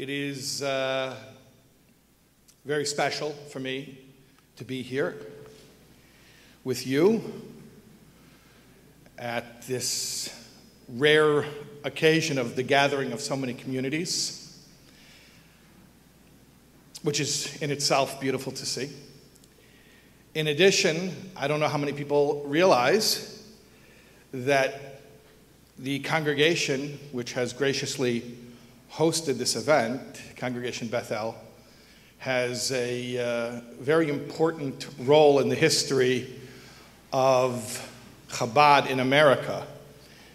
It is uh, very special for me to be here with you at this rare occasion of the gathering of so many communities, which is in itself beautiful to see. In addition, I don't know how many people realize that the congregation, which has graciously hosted this event, Congregation Bethel, has a uh, very important role in the history of Chabad in America.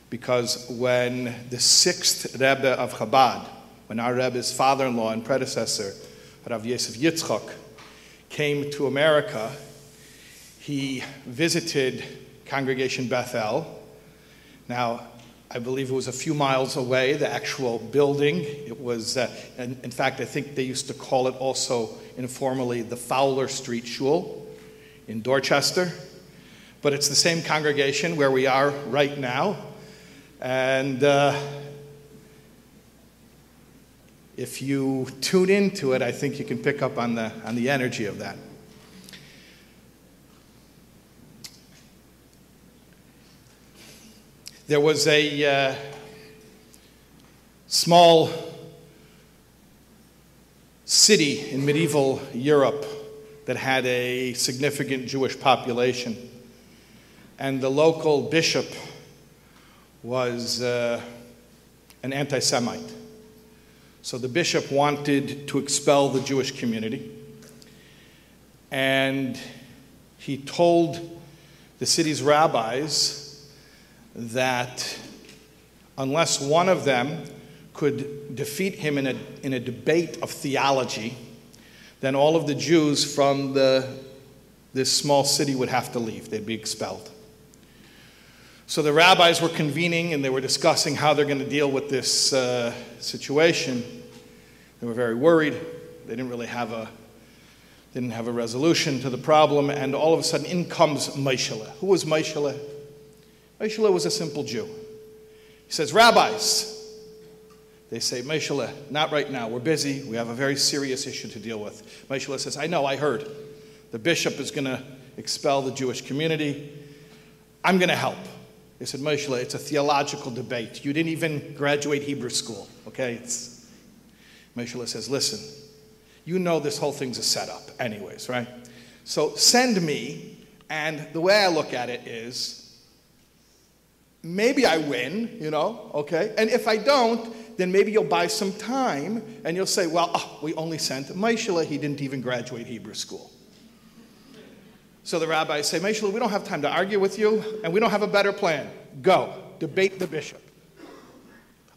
Because when the sixth Rebbe of Chabad, when our Rebbe's father in law and predecessor, Rav Yosef Yitzchok, came to America, he visited Congregation Bethel. Now, I believe it was a few miles away, the actual building. It was, uh, and in fact, I think they used to call it also informally the Fowler Street Shul in Dorchester. But it's the same congregation where we are right now. And uh, if you tune into it, I think you can pick up on the, on the energy of that. There was a uh, small city in medieval Europe that had a significant Jewish population, and the local bishop was uh, an anti Semite. So the bishop wanted to expel the Jewish community, and he told the city's rabbis that unless one of them could defeat him in a, in a debate of theology, then all of the Jews from the, this small city would have to leave. They'd be expelled. So the rabbis were convening and they were discussing how they're going to deal with this uh, situation. They were very worried. They didn't really have a didn't have a resolution to the problem, and all of a sudden in comes Maishala. Who was Maishala? Meshele was a simple Jew. He says, Rabbis, they say, Meshele, not right now. We're busy. We have a very serious issue to deal with. Meshele says, I know, I heard. The bishop is going to expel the Jewish community. I'm going to help. They said, Meshele, it's a theological debate. You didn't even graduate Hebrew school, okay? It's... Says, listen, you know this whole thing's a setup, anyways, right? So send me, and the way I look at it is maybe I win, you know, okay? And if I don't, then maybe you'll buy some time and you'll say, well, oh, we only sent Maishala, he didn't even graduate Hebrew school. So the rabbis say, Maishala, we don't have time to argue with you and we don't have a better plan. Go, debate the bishop.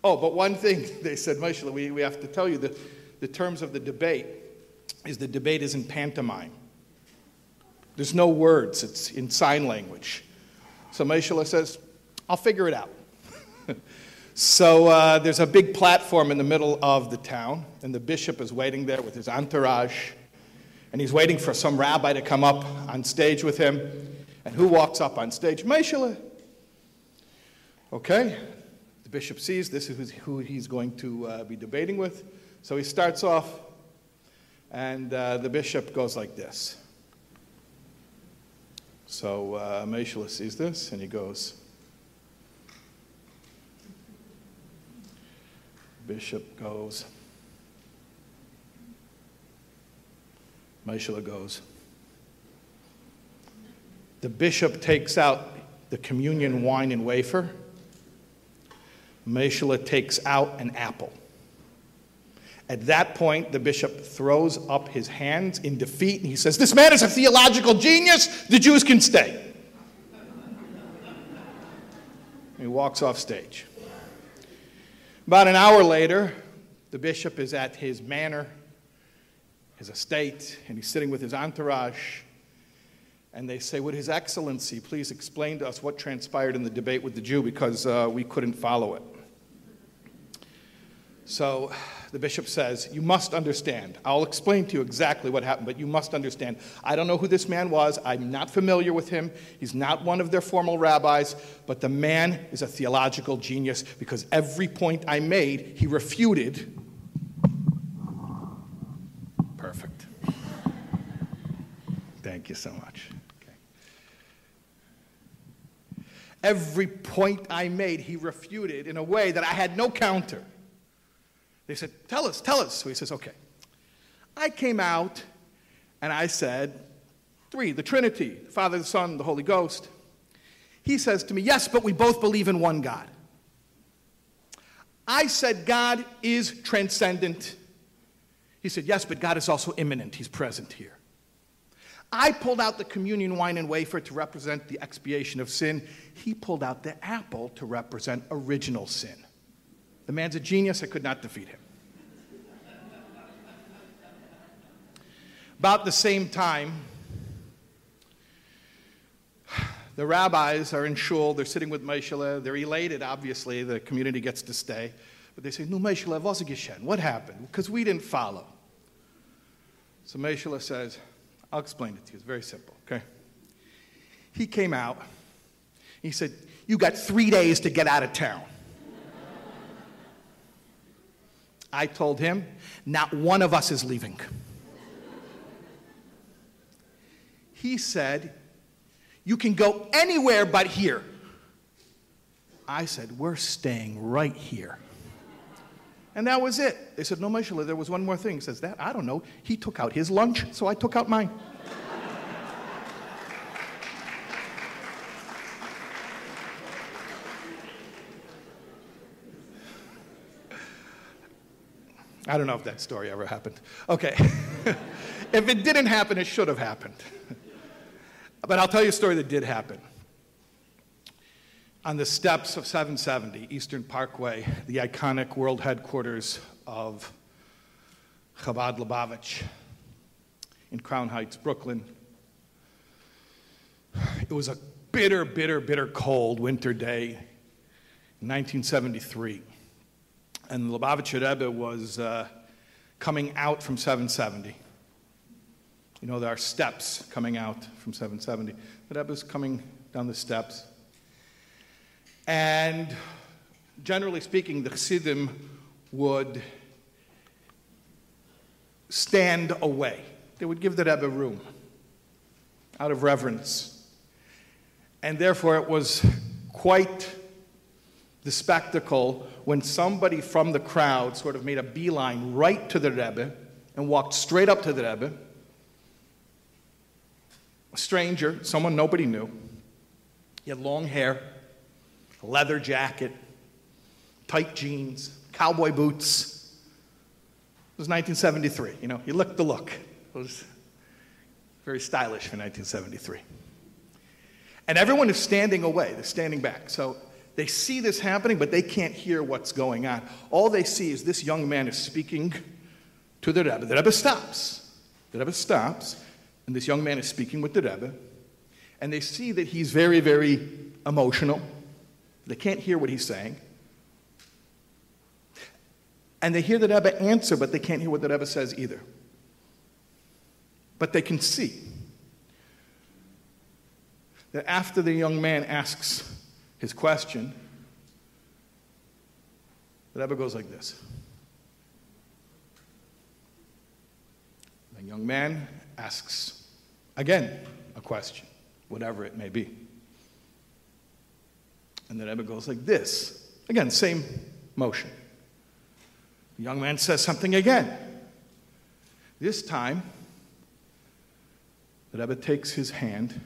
Oh, but one thing they said, Maishala, we, we have to tell you the, the terms of the debate is the debate is in pantomime. There's no words, it's in sign language. So Maishala says, I'll figure it out. so uh, there's a big platform in the middle of the town, and the bishop is waiting there with his entourage, and he's waiting for some rabbi to come up on stage with him. And who walks up on stage? Meshele. Okay, the bishop sees this is who he's going to uh, be debating with. So he starts off, and uh, the bishop goes like this. So uh, Meshele sees this, and he goes, Bishop goes. Meshela goes. The bishop takes out the communion wine and wafer. Meshela takes out an apple. At that point, the bishop throws up his hands in defeat and he says, This man is a theological genius. The Jews can stay. he walks off stage. About an hour later, the bishop is at his manor, his estate, and he's sitting with his entourage. And they say, Would His Excellency please explain to us what transpired in the debate with the Jew because uh, we couldn't follow it? So the bishop says, You must understand. I'll explain to you exactly what happened, but you must understand. I don't know who this man was. I'm not familiar with him. He's not one of their formal rabbis, but the man is a theological genius because every point I made, he refuted. Perfect. Thank you so much. Every point I made, he refuted in a way that I had no counter. They said, Tell us, tell us. So he says, Okay. I came out and I said, Three, the Trinity, the Father, the Son, the Holy Ghost. He says to me, Yes, but we both believe in one God. I said, God is transcendent. He said, Yes, but God is also immanent. He's present here. I pulled out the communion wine and wafer to represent the expiation of sin. He pulled out the apple to represent original sin. The man's a genius. I could not defeat him. About the same time, the rabbis are in shul, they're sitting with Meshele, they're elated, obviously, the community gets to stay. But they say, No, Meshele, was? What happened? Because we didn't follow. So Meshele says, I'll explain it to you. It's very simple, okay? He came out, he said, You got three days to get out of town. I told him, Not one of us is leaving. He said, You can go anywhere but here. I said, We're staying right here. And that was it. They said, No, Meshele, there was one more thing. He says, That? I don't know. He took out his lunch, so I took out mine. I don't know if that story ever happened. Okay. if it didn't happen, it should have happened. but I'll tell you a story that did happen. On the steps of 770 Eastern Parkway, the iconic world headquarters of Chabad Lubavitch in Crown Heights, Brooklyn, it was a bitter, bitter, bitter cold winter day in 1973 and the Lubavitcher Rebbe was uh, coming out from 770. You know, there are steps coming out from 770. The Rebbe is coming down the steps. And generally speaking, the Chassidim would stand away. They would give the Rebbe room out of reverence. And therefore, it was quite the spectacle when somebody from the crowd sort of made a beeline right to the Rebbe and walked straight up to the Rebbe. A stranger, someone nobody knew. He had long hair, leather jacket, tight jeans, cowboy boots. It was 1973. You know, he looked the look. It was very stylish for 1973. And everyone is standing away, they're standing back. So they see this happening, but they can't hear what's going on. All they see is this young man is speaking to the Rebbe. The Rebbe stops. The Rebbe stops, and this young man is speaking with the Rebbe. And they see that he's very, very emotional. They can't hear what he's saying. And they hear the Rebbe answer, but they can't hear what the Rebbe says either. But they can see that after the young man asks his question, the Rebbe goes like this. The young man asks again a question, whatever it may be. And the Rebbe goes like this. Again, same motion. The young man says something again. This time, the Rebbe takes his hand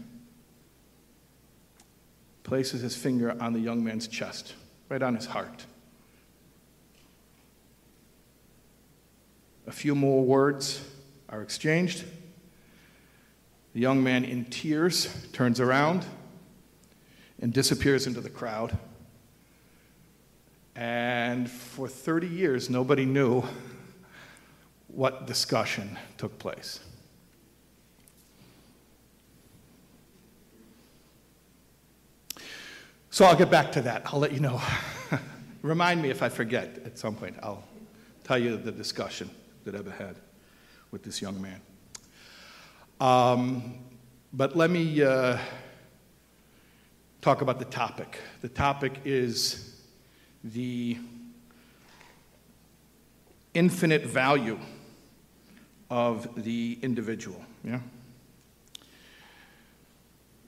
places his finger on the young man's chest, right on his heart. A few more words are exchanged. The young man, in tears, turns around and disappears into the crowd. And for 30 years, nobody knew what discussion took place. So I'll get back to that. I'll let you know. Remind me if I forget at some point. I'll tell you the discussion that I've had with this young man. Um, but let me uh, talk about the topic. The topic is the infinite value of the individual. Yeah?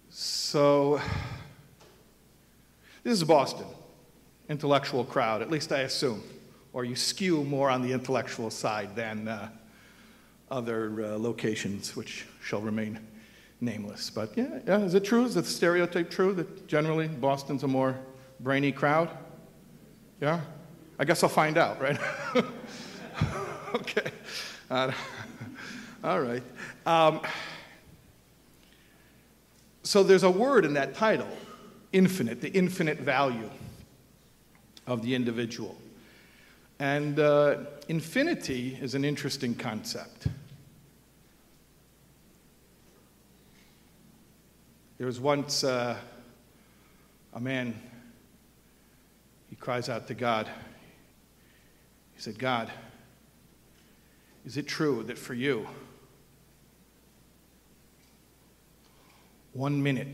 So, this is Boston, intellectual crowd, at least I assume. Or you skew more on the intellectual side than uh, other uh, locations, which shall remain nameless. But yeah, yeah, is it true? Is the stereotype true that generally Boston's a more brainy crowd? Yeah? I guess I'll find out, right? okay. Uh, all right. Um, so there's a word in that title, infinite, the infinite value of the individual. And uh, infinity is an interesting concept. There was once uh, a man, he cries out to God. He said, God, is it true that for you, one minute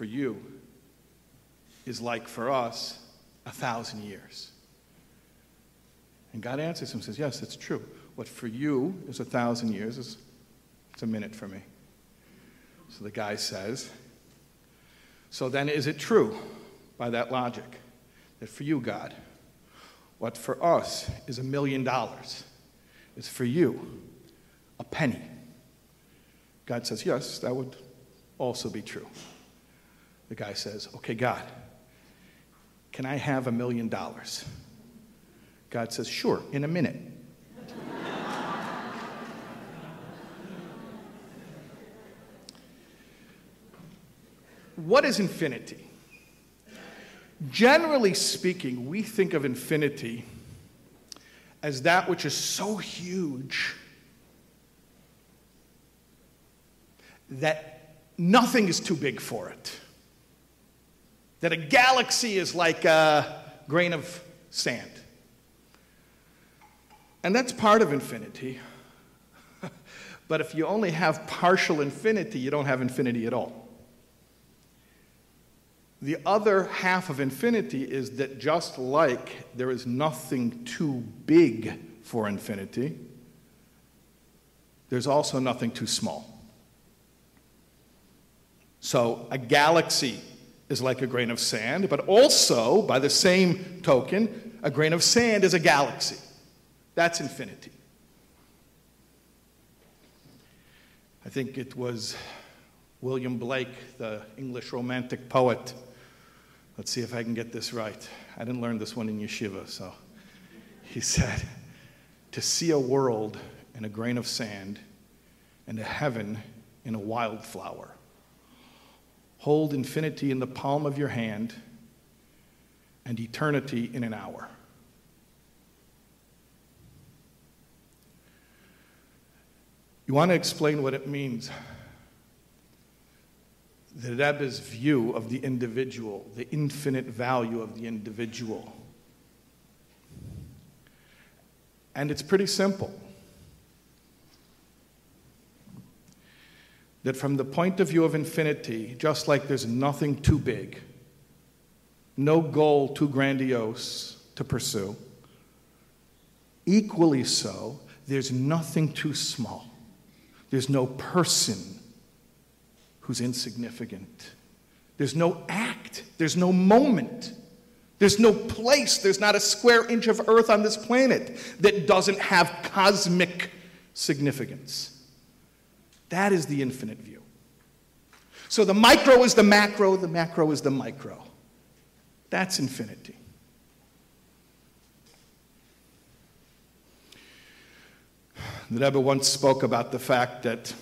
for you is like for us a thousand years? And God answers him and says, Yes, it's true. What for you is a thousand years is it's a minute for me. So the guy says, So then is it true, by that logic, that for you, God, what for us is a million dollars is for you a penny? God says, Yes, that would also be true. The guy says, Okay, God, can I have a million dollars? God says, Sure, in a minute. What is infinity? Generally speaking, we think of infinity as that which is so huge that nothing is too big for it. That a galaxy is like a grain of sand. And that's part of infinity. but if you only have partial infinity, you don't have infinity at all. The other half of infinity is that just like there is nothing too big for infinity, there's also nothing too small. So a galaxy is like a grain of sand, but also, by the same token, a grain of sand is a galaxy. That's infinity. I think it was William Blake, the English Romantic poet Let's see if I can get this right. I didn't learn this one in yeshiva, so. He said, To see a world in a grain of sand and a heaven in a wildflower. Hold infinity in the palm of your hand and eternity in an hour. You want to explain what it means the Rebbe's view of the individual, the infinite value of the individual. And it's pretty simple. That from the point of view of infinity, just like there's nothing too big, no goal too grandiose to pursue, equally so, there's nothing too small. There's no person who's insignificant. There's no act, there's no moment, there's no place, there's not a square inch of earth on this planet that doesn't have cosmic significance. That is the infinite view. So the micro is the macro, the macro is the micro. That's infinity. The Rebbe once spoke about the fact that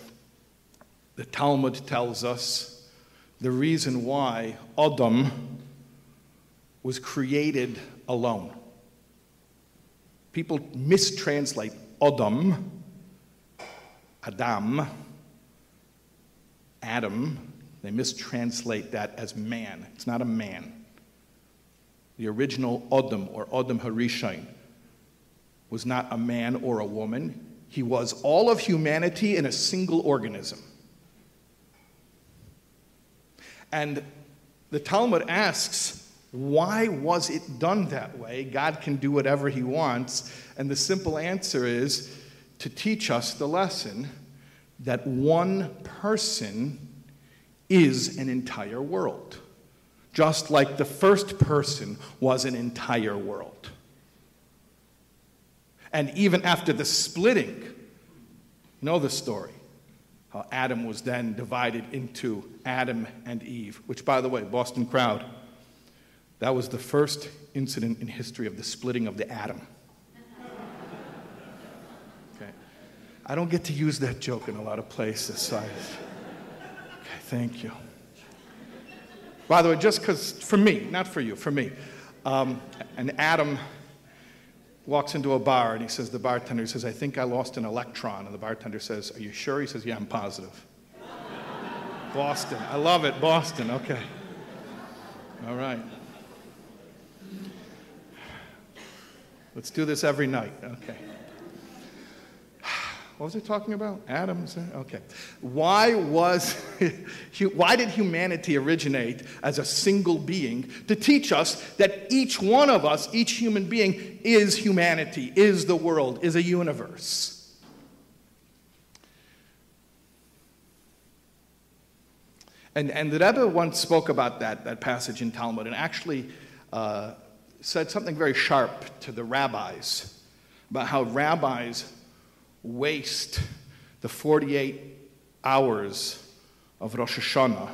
the Talmud tells us the reason why Adam was created alone. People mistranslate Adam, Adam, Adam, they mistranslate that as man. It's not a man. The original Adam or Adam Harishon was not a man or a woman. He was all of humanity in a single organism. And the Talmud asks, why was it done that way? God can do whatever he wants. And the simple answer is to teach us the lesson that one person is an entire world, just like the first person was an entire world. And even after the splitting, you know the story. How Adam was then divided into Adam and Eve, which, by the way, Boston crowd, that was the first incident in history of the splitting of the atom. I don't get to use that joke in a lot of places, so I, okay, thank you. By the way, just because, for me, not for you, for me, um, an atom walks into a bar and he says, the bartender says, I think I lost an electron. And the bartender says, Are you sure? He says, Yeah, I'm positive. Boston. I love it. Boston. Okay. All right. Let's do this every night. Okay. What was I talking about? Adams? Okay. Why was why did humanity originate as a single being to teach us that each one of us, each human being is humanity, is the world, is a universe? And, and the Rebbe once spoke about that, that passage in Talmud and actually uh, said something very sharp to the rabbis about how rabbis waste the 48 hours of Rosh Hashanah,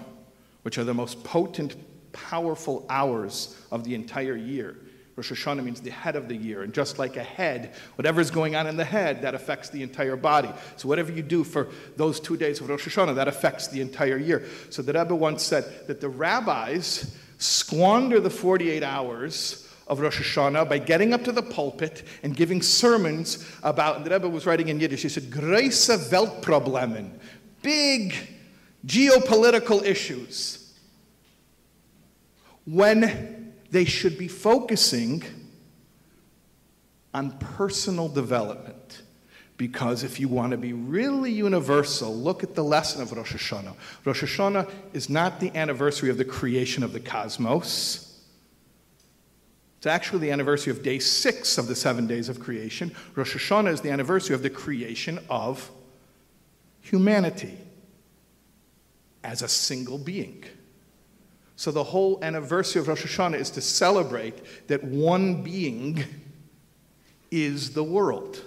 which are the most potent, powerful hours of the entire year. Rosh Hashanah means the head of the year. And just like a head, whatever's going on in the head, that affects the entire body. So whatever you do for those two days of Rosh Hashanah, that affects the entire year. So the Rebbe once said that the rabbis squander the 48 hours of Rosh Hashanah by getting up to the pulpit and giving sermons about, the Rebbe was writing in Yiddish, he said, Große Weltproblemen, big geopolitical issues, when they should be focusing on personal development. Because if you want to be really universal, look at the lesson of Rosh Hashanah. Rosh Hashanah is not the anniversary of the creation of the cosmos. It's actually the anniversary of day six of the seven days of creation. Rosh Hashanah is the anniversary of the creation of humanity as a single being. So the whole anniversary of Rosh Hashanah is to celebrate that one being is the world.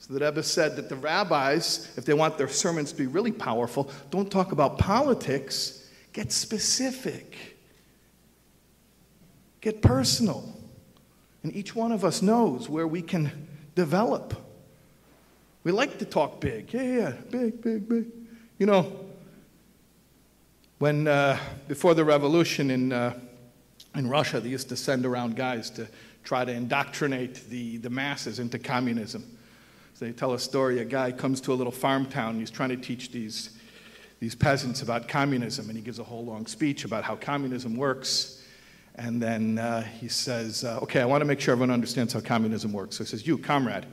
So the Rebbe said that the rabbis, if they want their sermons to be really powerful, don't talk about politics, get specific. Get personal. And each one of us knows where we can develop. We like to talk big. Yeah, yeah, big, big, big. You know, when uh, before the revolution in, uh, in Russia, they used to send around guys to try to indoctrinate the, the masses into communism. So they tell a story a guy comes to a little farm town he's trying to teach these, these peasants about communism, and he gives a whole long speech about how communism works. And then uh, he says, uh, Okay, I want to make sure everyone understands how communism works. So he says, You, comrade,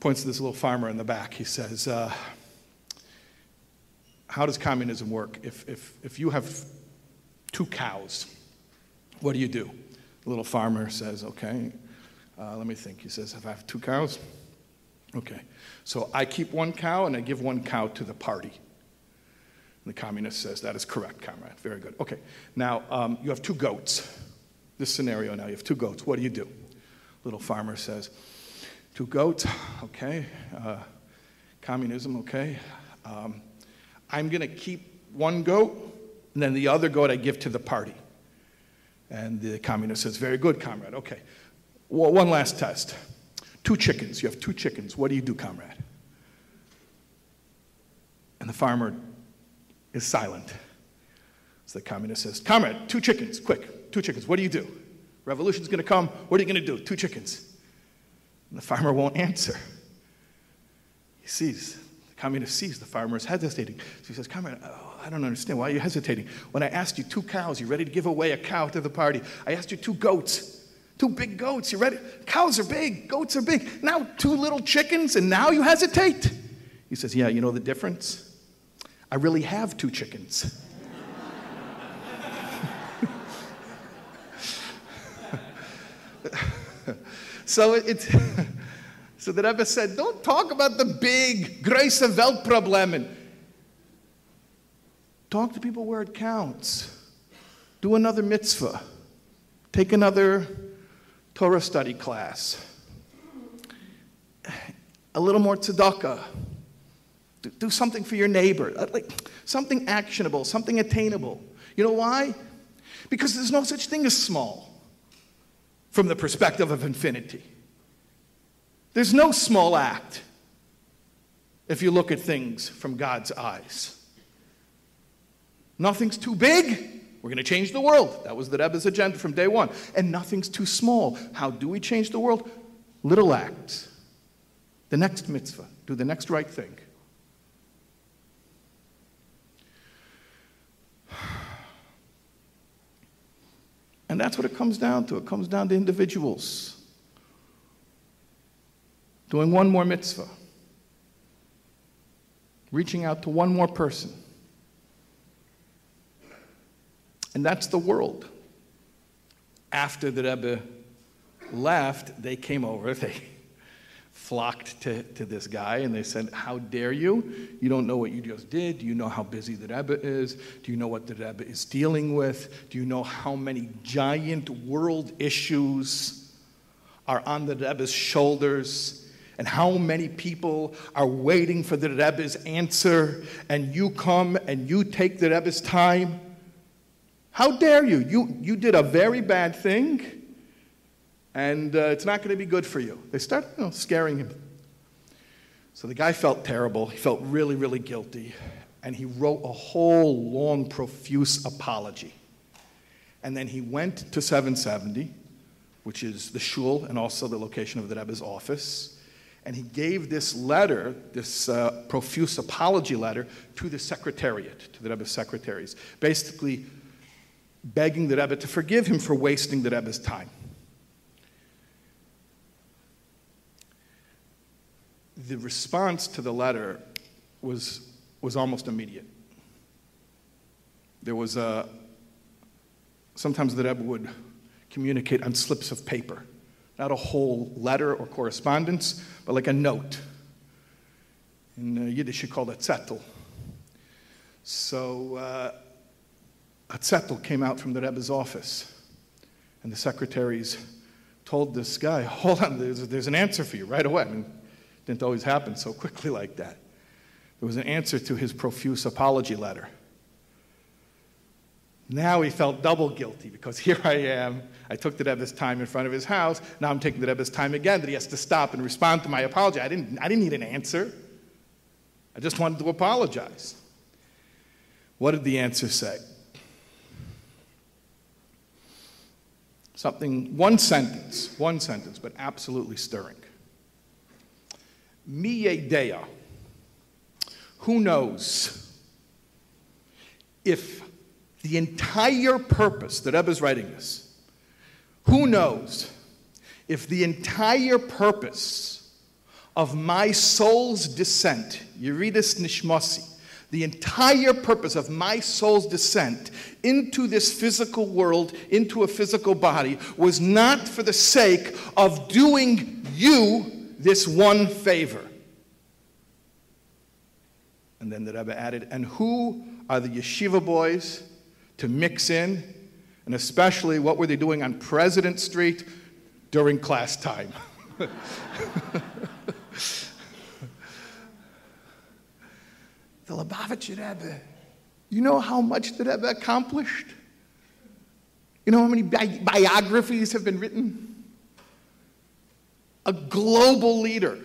points to this little farmer in the back. He says, uh, How does communism work? If, if, if you have two cows, what do you do? The little farmer says, Okay, uh, let me think. He says, If I have two cows, okay. So I keep one cow and I give one cow to the party. And the communist says, That is correct, comrade. Very good. Okay. Now, um, you have two goats. This scenario now, you have two goats. What do you do? Little farmer says, Two goats, okay. Uh, communism, okay. Um, I'm going to keep one goat, and then the other goat I give to the party. And the communist says, Very good, comrade. Okay. Well, one last test. Two chickens. You have two chickens. What do you do, comrade? And the farmer is silent. So the communist says, Comrade, two chickens, quick, two chickens. What do you do? Revolution's to come. What are you to do? Two chickens. And the farmer won't answer. He sees, the communist sees the farmer is hesitating. So he says, Comrade, oh, I don't understand. Why are you hesitating? When I asked you two cows, you're ready to give away a cow to the party. I asked you two goats, two big goats. You ready? Cows are big, goats are big. Now two little chickens, and now you hesitate. He says, Yeah, you know the difference? I really have two chickens. so it's so the Rebbe said, don't talk about the big große Weltproblemen. Talk to people where it counts. Do another mitzvah. Take another Torah study class. A little more tzedakah. Do, do something for your neighbor. Uh, like something actionable, something attainable. You know why? Because there's no such thing as small from the perspective of infinity. There's no small act if you look at things from God's eyes. Nothing's too big. We're going to change the world. That was the Rebbe's agenda from day one. And nothing's too small. How do we change the world? Little acts. The next mitzvah. Do the next right thing. And that's what it comes down to. It comes down to individuals doing one more mitzvah, reaching out to one more person. And that's the world. After the Rebbe left, they came over, they flocked to, to this guy, and they said, How dare you? You don't know what you just did. Do you know how busy the Rebbe is? Do you know what the Rebbe is dealing with? Do you know how many giant world issues are on the Rebbe's shoulders? and how many people are waiting for the Rebbe's answer, and you come and you take the Rebbe's time. How dare you? You, you did a very bad thing, and uh, it's not going to be good for you. They start you know, scaring him. So the guy felt terrible. He felt really, really guilty. And he wrote a whole long, profuse apology. And then he went to 770, which is the shul and also the location of the Rebbe's office. And he gave this letter, this uh, profuse apology letter, to the secretariat, to the Rebbe's secretaries, basically begging the Rebbe to forgive him for wasting the Rebbe's time. The response to the letter was, was almost immediate. There was a, sometimes the Rebbe would communicate on slips of paper not a whole letter or correspondence, but like a note. In uh, Yiddish, you call it zettel. So uh, a zettel came out from the Rebbe's office, and the secretaries told this guy, Hold on, there's, there's an answer for you right away. I mean, didn't always happen so quickly like that. There was an answer to his profuse apology letter. Now he felt double guilty because here I am. I took the Rebbe's time in front of his house. Now I'm taking the Rebbe's time again that he has to stop and respond to my apology. I didn't, I didn't need an answer. I just wanted to apologize. What did the answer say? Something, one sentence, one sentence, but absolutely stirring. Dea. Who knows if the entire purpose, the Rebbe is writing this, who knows if the entire purpose of my soul's descent, Yeridis Nishmasi, the entire purpose of my soul's descent into this physical world, into a physical body, was not for the sake of doing you this one favor. And then the Rebbe added, and who are the yeshiva boys to mix in, and especially what were they doing on President Street during class time. the Lubavitcher Rebbe, you know how much the Rebbe accomplished? You know how many bi- biographies have been written? A global leader.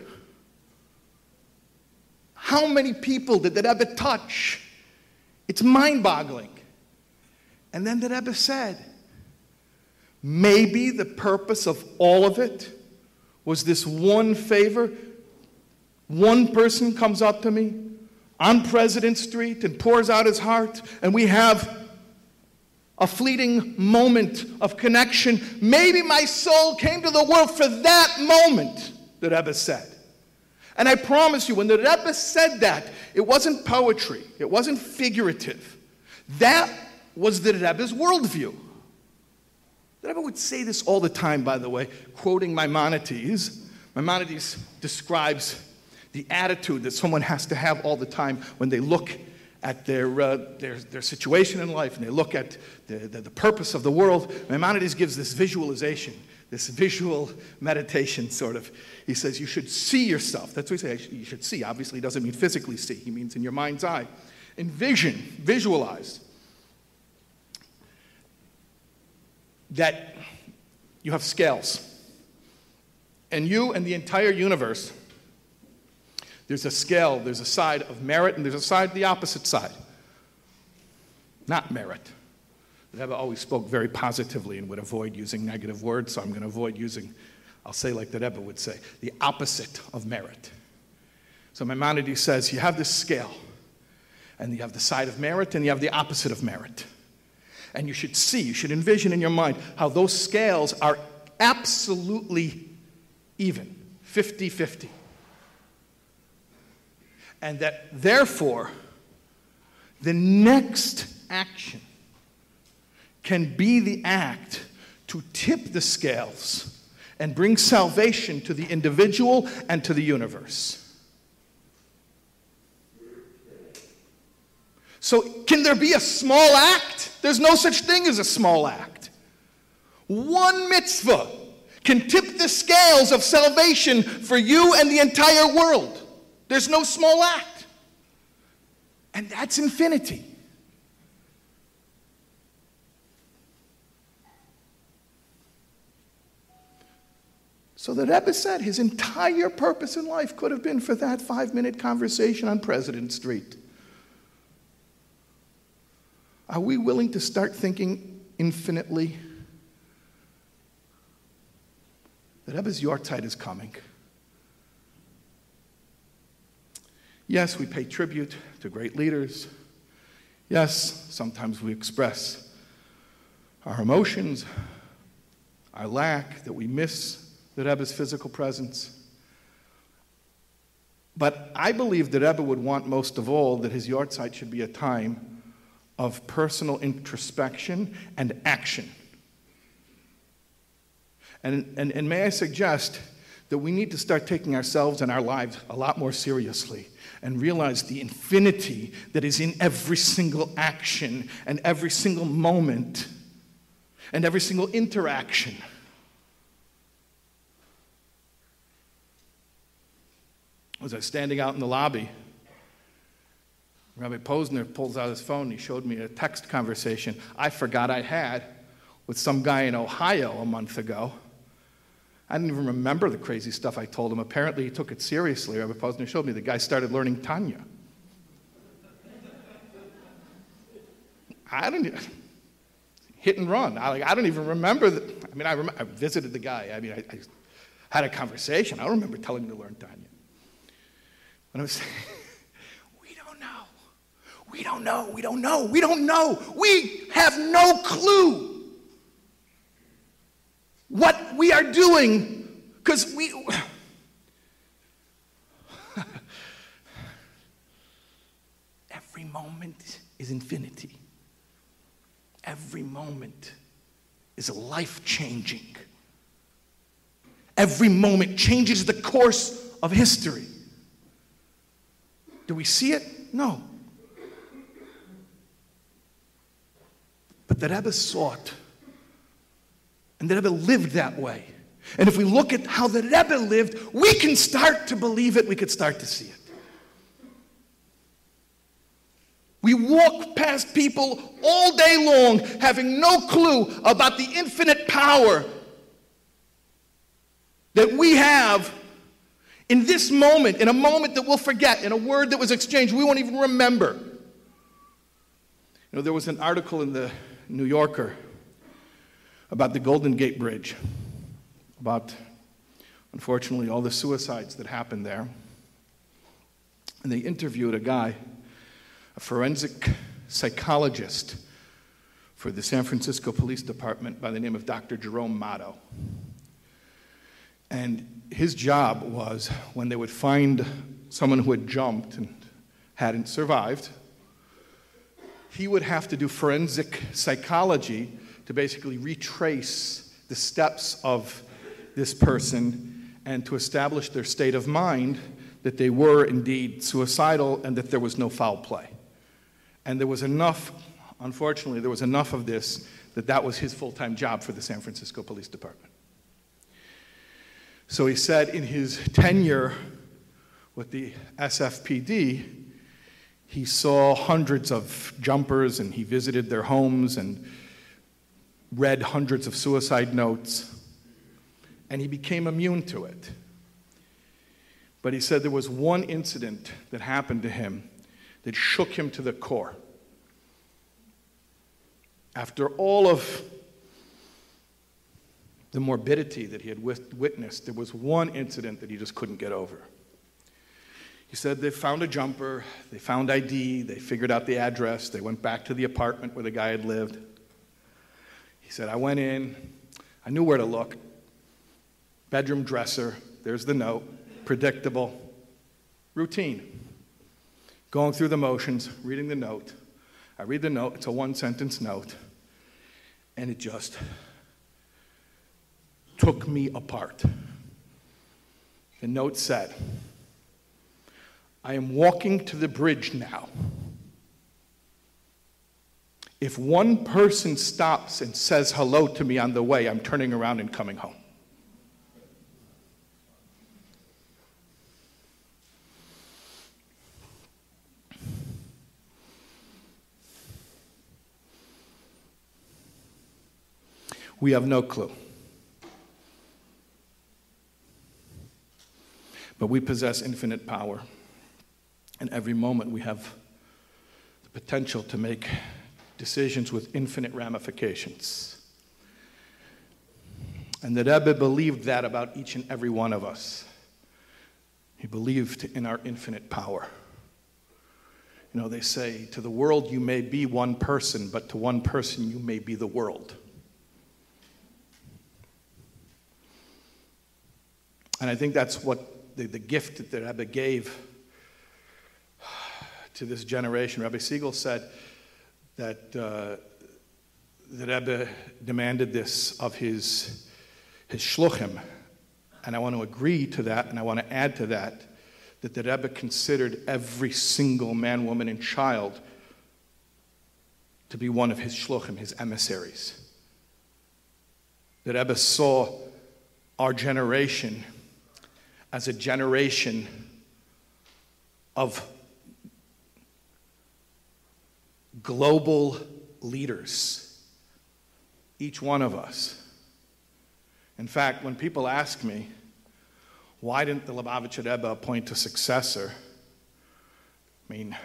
How many people did the Rebbe touch? It's mind boggling. And then the Rebbe said, maybe the purpose of all of it was this one favor. One person comes up to me on President Street and pours out his heart, and we have a fleeting moment of connection. Maybe my soul came to the world for that moment, the Rebbe said. And I promise you, when the Rebbe said that, it wasn't poetry, it wasn't figurative. That was the Rebbe's worldview. The Rebbe would say this all the time, by the way, quoting Maimonides. Maimonides describes the attitude that someone has to have all the time when they look at their, uh, their, their situation in life and they look at the, the, the purpose of the world, Maimonides gives this visualization, this visual meditation sort of. He says, You should see yourself. That's what he says. You should see. Obviously, he doesn't mean physically see, he means in your mind's eye. Envision, visualize that you have scales. And you and the entire universe there's a scale, there's a side of merit, and there's a side, the opposite side. Not merit. The Rebbe always spoke very positively and would avoid using negative words, so I'm going to avoid using, I'll say like the Rebbe would say, the opposite of merit. So Maimonides says you have this scale, and you have the side of merit, and you have the opposite of merit. And you should see, you should envision in your mind how those scales are absolutely even 50 50 and that therefore the next action can be the act to tip the scales and bring salvation to the individual and to the universe. So, can there be a small act? There's no such thing as a small act. One mitzvah can tip the scales of salvation for you and the entire world. There's no small act. And that's infinity. So the Rebbe said his entire purpose in life could have been for that five minute conversation on President Street. Are we willing to start thinking infinitely? The Rebbe's Yortzeit is coming. Yes, we pay tribute to great leaders. Yes, sometimes we express our emotions, our lack, that we miss the Rebbe's physical presence. But I believe that Rebbe would want most of all that his Yortzeit should be a time of personal introspection and action. And, and, and may I suggest that we need to start taking ourselves and our lives a lot more seriously and realize the infinity that is in every single action and every single moment and every single interaction. As I was standing out in the lobby, Rabbi Posner pulls out his phone. He showed me a text conversation I forgot I had with some guy in Ohio a month ago. I didn't even remember the crazy stuff I told him. Apparently, he took it seriously. Rabbi Posner showed me the guy started learning Tanya. I don't hit and run. I, like, I don't even remember. The, I mean, I, rem, I, visited the guy. I mean, I, I, had a conversation. I don't remember telling him to learn Tanya. And I was saying, we don't know. We don't know. We don't know. We don't know. We have no clue what we are doing because we. Every moment is infinity. Every moment is life changing. Every moment changes the course of history. Do we see it? No. But the Rebbe sought and the Rebbe lived that way. And if we look at how the Rebbe lived, we can start to believe it, we could start to see it. We walk past people all day long having no clue about the infinite power that we have in this moment, in a moment that we'll forget, in a word that was exchanged, we won't even remember. You know, there was an article in the New Yorker about the Golden Gate Bridge, about, unfortunately, all the suicides that happened there. And they interviewed a guy, a forensic psychologist for the San Francisco Police Department by the name of Dr. Jerome Motto. And his job was when they would find someone who had jumped and hadn't survived, he would have to do forensic psychology to basically retrace the steps of this person and to establish their state of mind that they were indeed suicidal and that there was no foul play. And there was enough, unfortunately, there was enough of this that that was his full time job for the San Francisco Police Department. So he said in his tenure with the SFPD, he saw hundreds of jumpers and he visited their homes and read hundreds of suicide notes, and he became immune to it. But he said there was one incident that happened to him that shook him to the core. After all of the morbidity that he had witnessed, there was one incident that he just couldn't get over. He said they found a jumper, they found ID, they figured out the address, they went back to the apartment where the guy had lived. He said, I went in, I knew where to look. Bedroom dresser, there's the note, predictable, routine. Going through the motions, reading the note. I read the note, it's a one sentence note, and it just took me apart. The note said, I am walking to the bridge now. If one person stops and says hello to me on the way, I'm turning around and coming home. We have no clue. But we possess infinite power. And every moment we have the potential to make decisions with infinite ramifications. And the Rebbe believed that about each and every one of us. He believed in our infinite power. You know, they say, to the world you may be one person, but to one person you may be the world. And I think that's what the, the gift that the Rebbe gave to this generation. Rabbi Siegel said that uh, the Rebbe demanded this of his, his shluchim. And I want to agree to that, and I want to add to that that the Rebbe considered every single man, woman, and child to be one of his shluchim, his emissaries. The Rebbe saw our generation as a generation of global leaders, each one of us. In fact, when people ask me, why didn't the Lubavitcher Rebbe appoint a successor? I mean,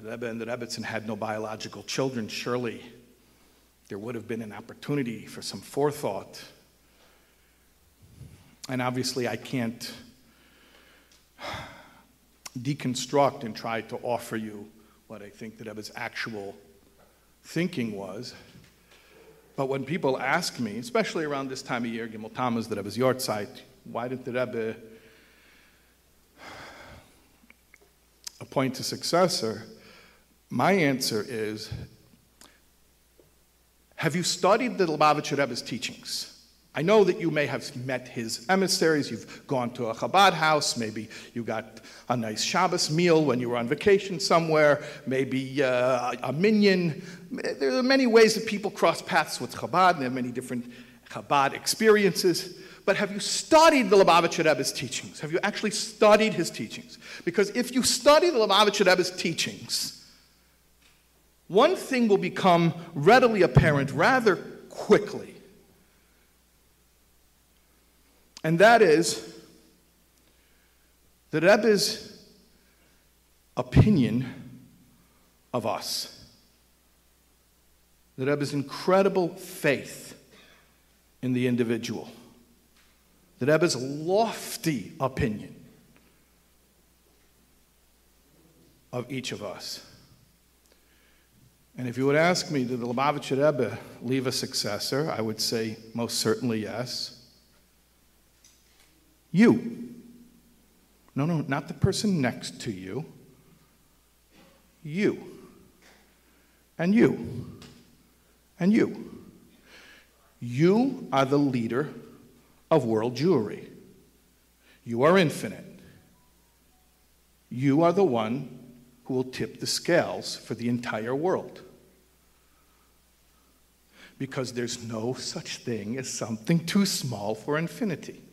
the Rebbe and the Rebbitzin had no biological children. Surely there would have been an opportunity for some forethought. And obviously, I can't deconstruct and try to offer you what I think the Rebbe's actual thinking was. But when people ask me, especially around this time of year, Gimel Tammuz, the Rebbe's yahrzeit, why didn't the Rebbe appoint a successor? My answer is, have you studied the Lubavitcher Rebbe's teachings? I know that you may have met his emissaries. You've gone to a Chabad house. Maybe you got a nice Shabbos meal when you were on vacation somewhere. Maybe uh, a minyan. There are many ways that people cross paths with Chabad. And there are many different Chabad experiences. But have you studied the Lubavitcher Rebbe's teachings? Have you actually studied his teachings? Because if you study the Lubavitcher Rebbe's teachings, one thing will become readily apparent rather quickly And that is the Rebbe's opinion of us. The Rebbe's incredible faith in the individual. The Rebbe's lofty opinion of each of us. And if you would ask me, did the Lubavitcher Rebbe leave a successor? I would say most certainly yes. You. No, no, not the person next to you. You. And you. And you. You are the leader of world Jewry. You are infinite. You are the one who will tip the scales for the entire world. Because there's no such thing as something too small for infinity.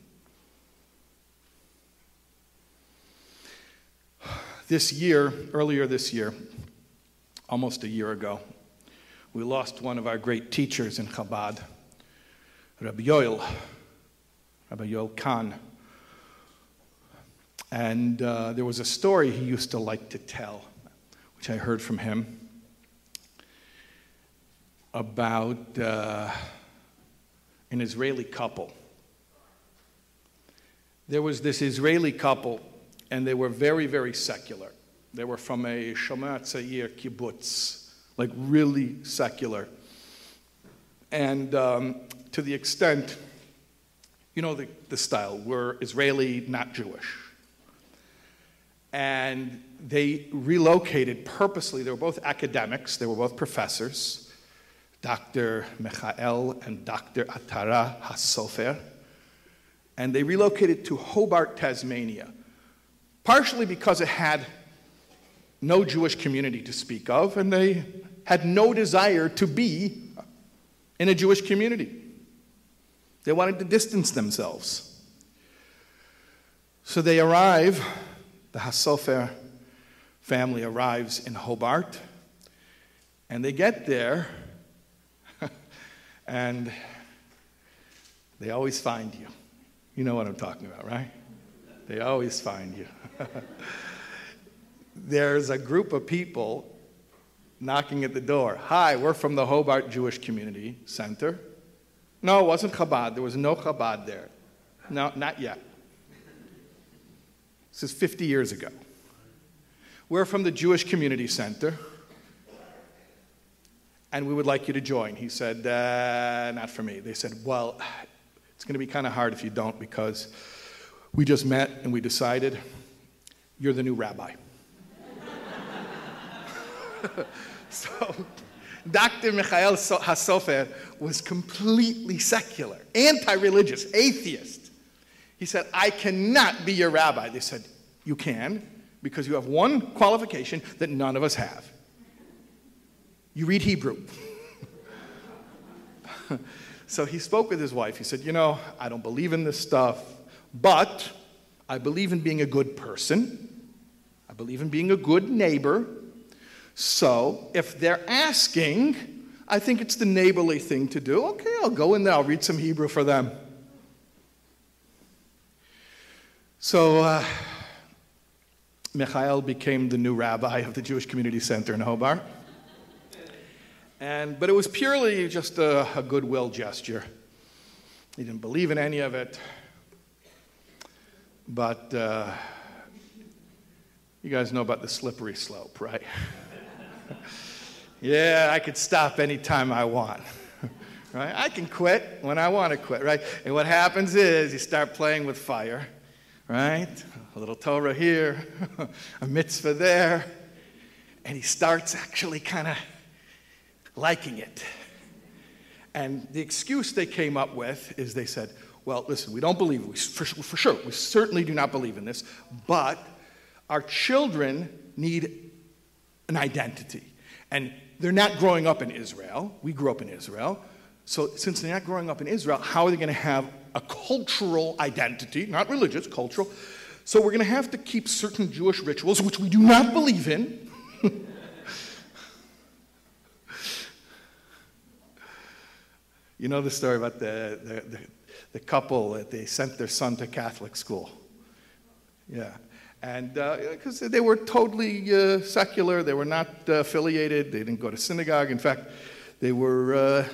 This year, earlier this year, almost a year ago, we lost one of our great teachers in Chabad, Rabbi Yoel, Rabbi Yoel Kahn. And uh, there was a story he used to like to tell, which I heard from him, about uh, an Israeli couple. There was this Israeli couple, and they were very, very secular. They were from a Shomer Tza'ir kibbutz, like really secular. And um, to the extent, you know the, the style, we're Israeli, not Jewish and they relocated purposely. They were both academics, they were both professors, Dr. Michael and Dr. Atara Hasofer, and they relocated to Hobart, Tasmania, partially because it had no Jewish community to speak of, and they had no desire to be in a Jewish community. They wanted to distance themselves. So they arrive the Hasofer family arrives in Hobart, and they get there, and they always find you. You know what I'm talking about, right? They always find you. There's a group of people knocking at the door. Hi, we're from the Hobart Jewish Community Center. No, it wasn't Chabad. There was no Chabad there. No, not yet. This is 50 years ago. We're from the Jewish Community Center, and we would like you to join. He said, uh, Not for me. They said, Well, it's going to be kind of hard if you don't because we just met and we decided you're the new rabbi. so, Dr. Michael Hasofer was completely secular, anti religious, atheist. He said, I cannot be your rabbi. They said, You can, because you have one qualification that none of us have. You read Hebrew. so he spoke with his wife. He said, You know, I don't believe in this stuff, but I believe in being a good person. Believe in being a good neighbor. So if they're asking, I think it's the neighborly thing to do. Okay, I'll go in there, I'll read some Hebrew for them. So, uh, Michael became the new rabbi of the Jewish Community Center in Hobart. And, but it was purely just a, a goodwill gesture. He didn't believe in any of it. But uh, you guys know about the slippery slope, right? yeah, I could stop anytime I want. right? I can quit when I want to quit, right? And what happens is you start playing with fire right? A little Torah here, a mitzvah there. And he starts actually kind of liking it. And the excuse they came up with is they said, well, listen, we don't believe, we, for, for sure, we certainly do not believe in this, but our children need an identity. And they're not growing up in Israel. We grew up in Israel. So, since they're not growing up in Israel, how are they going to have a cultural identity, not religious, cultural. So we're going to have to keep certain Jewish rituals, which we do not believe in. you know the story about the, the, the, the, couple that they sent their son to Catholic school. Yeah. And because uh, they were totally uh, secular, they were not uh, affiliated, they didn't go to synagogue. In fact, they were uh,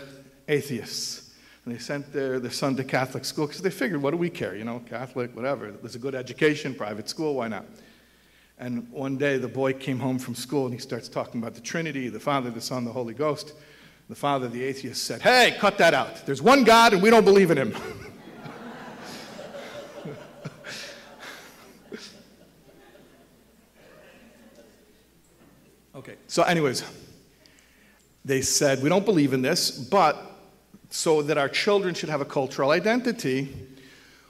atheists. And they sent their, their son to Catholic school because they figured, what do we care? You know, Catholic, whatever. There's a good education, private school, why not? And one day the boy came home from school and he starts talking about the Trinity, the Father, the Son, the Holy Ghost. The father, the atheist, said, Hey, cut that out. There's one God and we don't believe in him. okay, so, anyways, they said, We don't believe in this, but so that our children should have a cultural identity,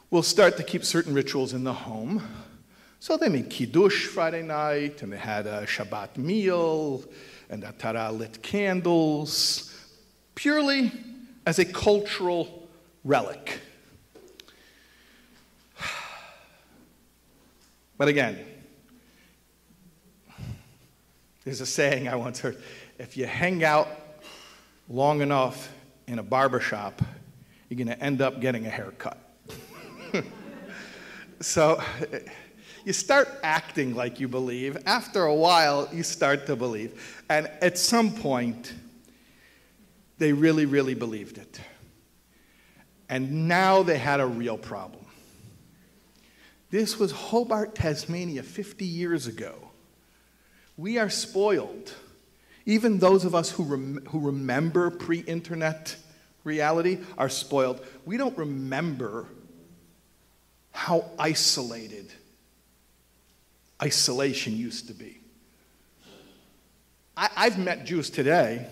we'll start to keep certain rituals in the home, So they made Kiddush Friday night, and they had a Shabbat meal, and Atara lit candles, purely as a cultural relic. But again, there's a saying I once heard if you hang out long enough in a barber shop, you're going to end up getting a haircut. so you start acting like you believe. After a while, you start to believe. And at some point, they really, really believed it. And now they had a real problem. This was Hobart, Tasmania 50 years ago. We are spoiled. Even those of us who, rem- who remember pre internet reality are spoiled. We don't remember how isolated isolation used to be. I, have met Jews today.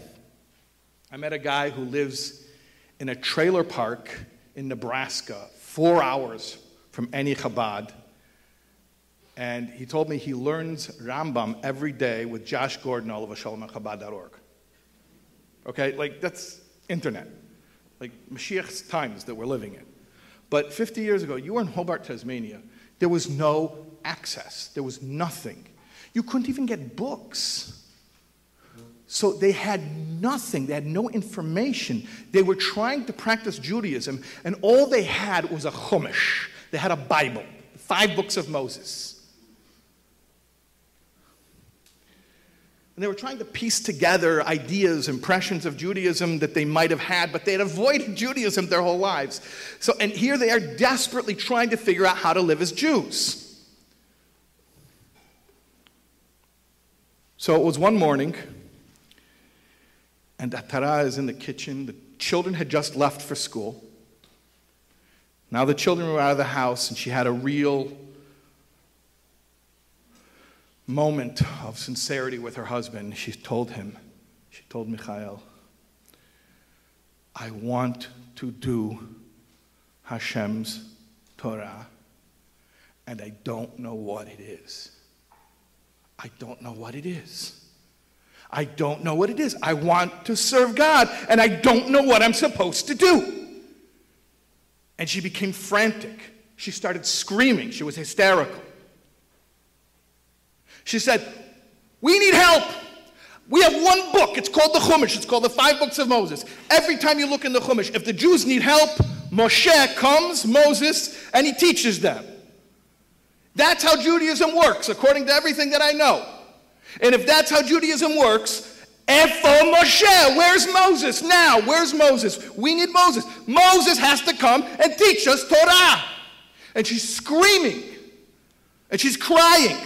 I met a guy who lives in a trailer park in Nebraska, four hours from any Chabad. And he told me he learns Rambam every day with Josh Gordon, all of Chabad.org. Okay, like that's internet, like Mashiach's times that we're living in. But 50 years ago, you were in Hobart, Tasmania. There was no access, there was nothing. You couldn't even get books. So they had nothing, they had no information. They were trying to practice Judaism, and all they had was a Chumash. They had a Bible, five books of Moses. And they were trying to piece together ideas, impressions of Judaism that they might have had, but they had avoided Judaism their whole lives. So, and here they are desperately trying to figure out how to live as Jews. So it was one morning, and Atara is in the kitchen. The children had just left for school. Now the children were out of the house, and she had a real moment of sincerity with her husband. She told him, she told Michael, I want to do Hashem's Torah, and I don't know what it is. I don't know what it is. I don't know what it is. I want to serve God, and I don't know what I'm supposed to do. And she became frantic. She started screaming. She was hysterical. She said, We need help. We have one book. It's called the Chumash. It's called the Five Books of Moses. Every time you look in the Chumash, if the Jews need help, Moshe comes, Moses, and he teaches them. That's how Judaism works, according to everything that I know. And if that's how Judaism works, Epho Moshe, where's Moses now? Where's Moses? We need Moses. Moses has to come and teach us Torah. And she's screaming. And she's crying.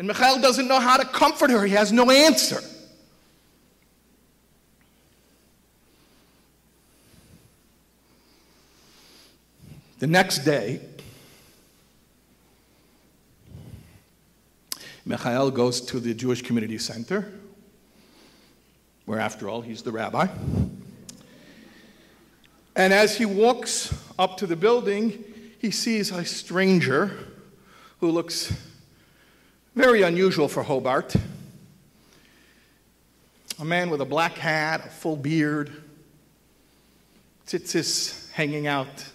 And Michael doesn't know how to comfort her. He has no answer. The next day, Michael goes to the Jewish Community Center, where, after all, he's the rabbi. And as he walks up to the building, he sees a stranger who looks very unusual for Hobart. A man with a black hat, a full beard, tzitzis hanging out.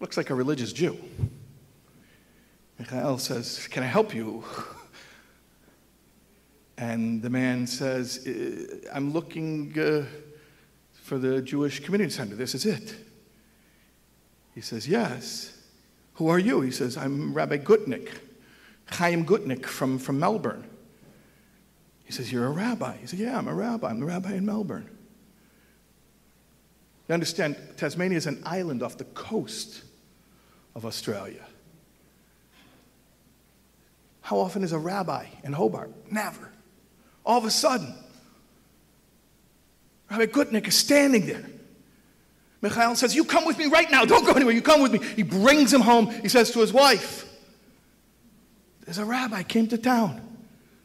Looks like a religious Jew. Michael says, Can I help you? And the man says, uh, I'm looking uh, for the Jewish Community Center. This is it. He says, Yes. Who are you? He says, I'm Rabbi Gutnick, Chaim Gutnick from, from Melbourne. He says, You're a rabbi. He said, Yeah, I'm a rabbi. I'm the rabbi in Melbourne. You understand, Tasmania is an island off the coast of Australia. How often is a rabbi in Hobart? Never. All of a sudden, Rabbi Gutnick is standing there. Michael says, You come with me right now. Don't go anywhere. You come with me. He brings him home. He says to his wife, There's a rabbi came to town.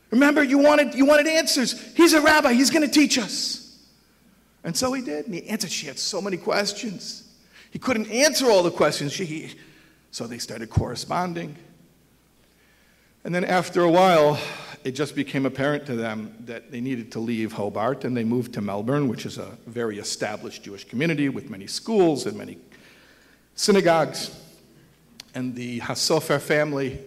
Remember, you wanted, you wanted answers. He's a rabbi. He's going to teach us. And so he did. And he answered. She had so many questions. He couldn't answer all the questions. She, he, So they started corresponding. And then after a while, it just became apparent to them that they needed to leave Hobart and they moved to Melbourne, which is a very established Jewish community with many schools and many synagogues. And the Hasofer family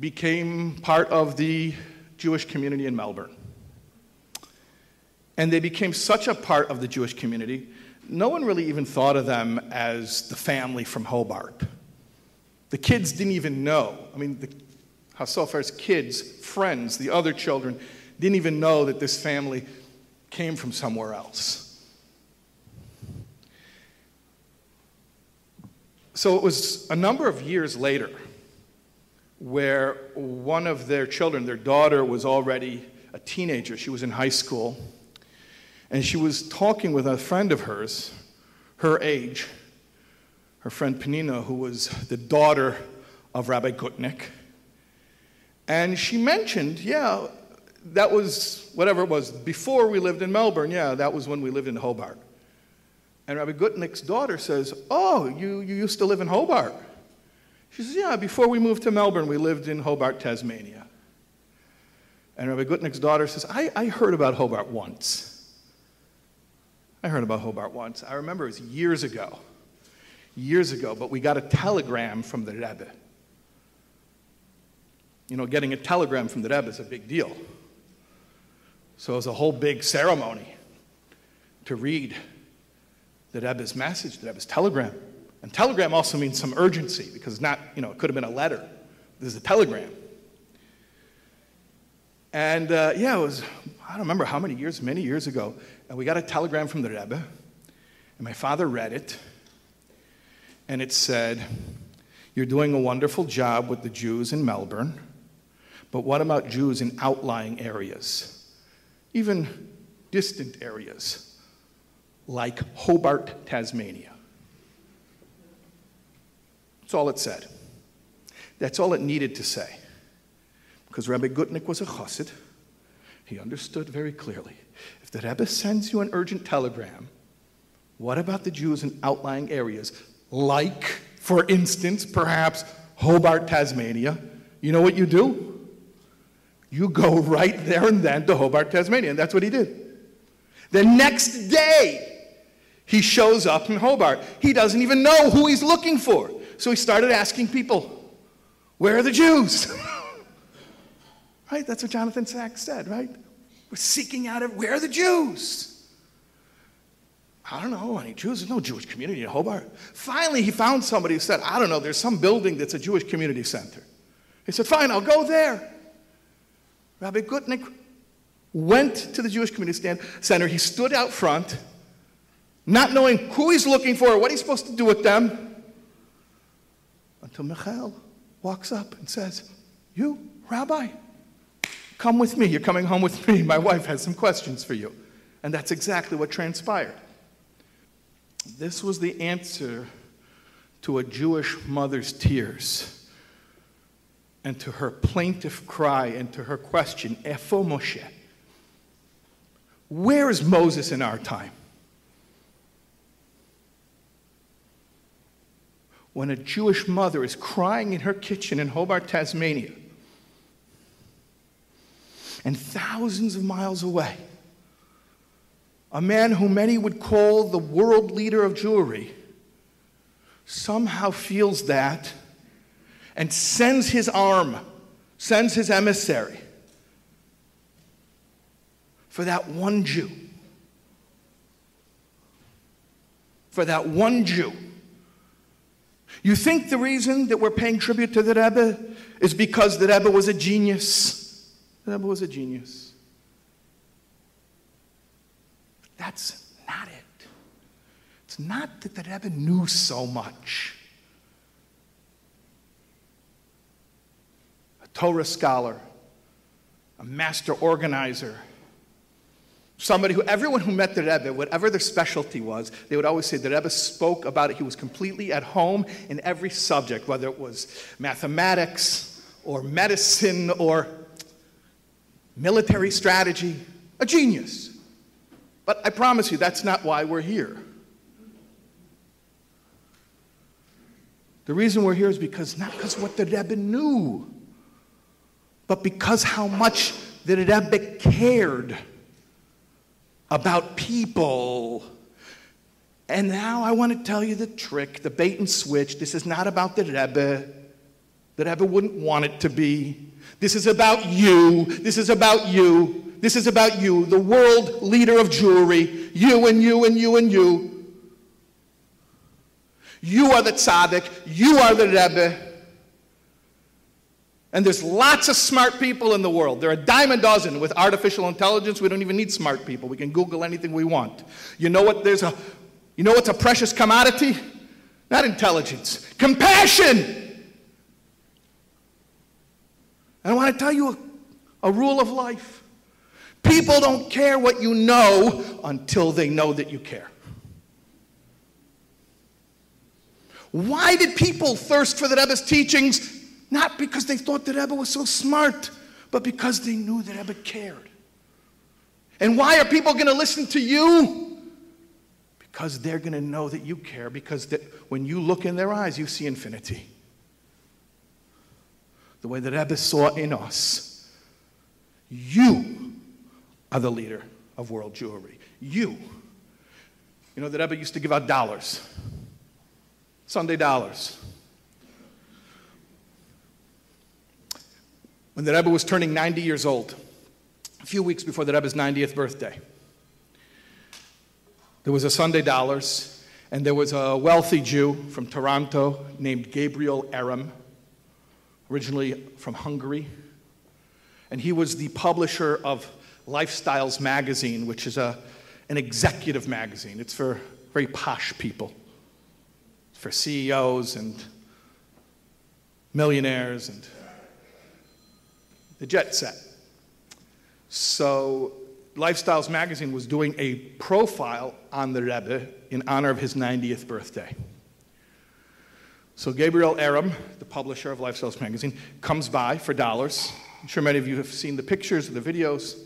became part of the Jewish community in Melbourne. And they became such a part of the Jewish community, no one really even thought of them as the family from Hobart. The kids didn't even know. I mean, the Hasofer's kids, friends, the other children, didn't even know that this family came from somewhere else. So it was a number of years later where one of their children, their daughter, was already a teenager. She was in high school. And she was talking with a friend of hers, her age, her friend Penina, who was the daughter of Rabbi Gutnick. And she mentioned, yeah, that was whatever it was, before we lived in Melbourne. Yeah, that was when we lived in Hobart. And Rabbi Gutnick's daughter says, Oh, you, you used to live in Hobart. She says, Yeah, before we moved to Melbourne, we lived in Hobart, Tasmania. And Rabbi Gutnick's daughter says, I, I heard about Hobart once. I heard about Hobart once. I remember it was years ago. Years ago, but we got a telegram from the Rebbe. You know, getting a telegram from the Rebbe is a big deal. So it was a whole big ceremony to read the Rebbe's message, the Rebbe's telegram. And telegram also means some urgency because not, you know, it could have been a letter. This is a telegram. And uh, yeah, it was, I don't remember how many years, many years ago. And we got a telegram from the Rebbe, and my father read it, and it said, You're doing a wonderful job with the Jews in Melbourne, but what about Jews in outlying areas, even distant areas, like Hobart, Tasmania? That's all it said. That's all it needed to say. Because Rabbi Gutnick was a chassid, he understood very clearly if the Rebbe sends you an urgent telegram, what about the Jews in outlying areas? Like, for instance, perhaps Hobart, Tasmania. You know what you do? You go right there and then to Hobart, Tasmania. And that's what he did. The next day, he shows up in Hobart. He doesn't even know who he's looking for. So he started asking people, Where are the Jews? right? That's what Jonathan Sacks said, right? We're seeking out of where are the Jews? I don't know any Jews. There's no Jewish community in Hobart. Finally, he found somebody who said, I don't know, there's some building that's a Jewish community center. He said, Fine, I'll go there. Rabbi Gutnick went to the Jewish community stand, center. He stood out front, not knowing who he's looking for or what he's supposed to do with them, until Michael walks up and says, You, Rabbi? Come with me. You're coming home with me. My wife has some questions for you. And that's exactly what transpired. This was the answer to a Jewish mother's tears and to her plaintive cry and to her question, Efo Moshe? Where is Moses in our time? When a Jewish mother is crying in her kitchen in Hobart, Tasmania, and thousands of miles away, a man who many would call the world leader of Jewry somehow feels that and sends his arm, sends his emissary for that one Jew. For that one Jew. You think the reason that we're paying tribute to the Rebbe is because the Rebbe was a genius? The Rebbe was a genius. That's not it. It's not that the Rebbe knew so much. Torah scholar, a master organizer, somebody who everyone who met the Rebbe, whatever their specialty was, they would always say the Rebbe spoke about it. He was completely at home in every subject, whether it was mathematics or medicine or military strategy, a genius. But I promise you, that's not why we're here. The reason we're here is because not because what the Rebbe knew, but because how much the Rebbe cared about people. And now I want to tell you the trick, the bait and switch. This is not about the Rebbe. The Rebbe wouldn't want it to be. This is about you. This is about you. This is about you, the world leader of Jewry. You and you and you and you. You are the tzaddik. You are the Rebbe. And there's lots of smart people in the world. There are a dime a dozen. With artificial intelligence, we don't even need smart people. We can Google anything we want. You know what? There's a, you know what's a precious commodity? Not intelligence, compassion. And I want to tell you a, a rule of life. People don't care what you know until they know that you care. Why did people thirst for the Rebbe's teachings? Not because they thought the Rebbe was so smart, but because they knew the Rebbe cared. And why are people going to listen to you? Because they're going to know that you care, because that when you look in their eyes, you see infinity. The way the Rebbe saw in us. You are the leader of world Jewry. You. You know, the Rebbe used to give out dollars. Sunday dollars. When the Rebbe was turning 90 years old, a few weeks before the Rebbe's 90th birthday, there was a Sunday dollars, and there was a wealthy Jew from Toronto named Gabriel Erem, originally from Hungary. And he was the publisher of Lifestyles magazine, which is a, an executive magazine. It's for very posh people for CEOs and millionaires and the jet set. So, Lifestyles magazine was doing a profile on the Rebbe in honor of his 90th birthday. So, Gabriel Erem, the publisher of Lifestyles magazine, comes by for dollars. I'm sure many of you have seen the pictures or the videos.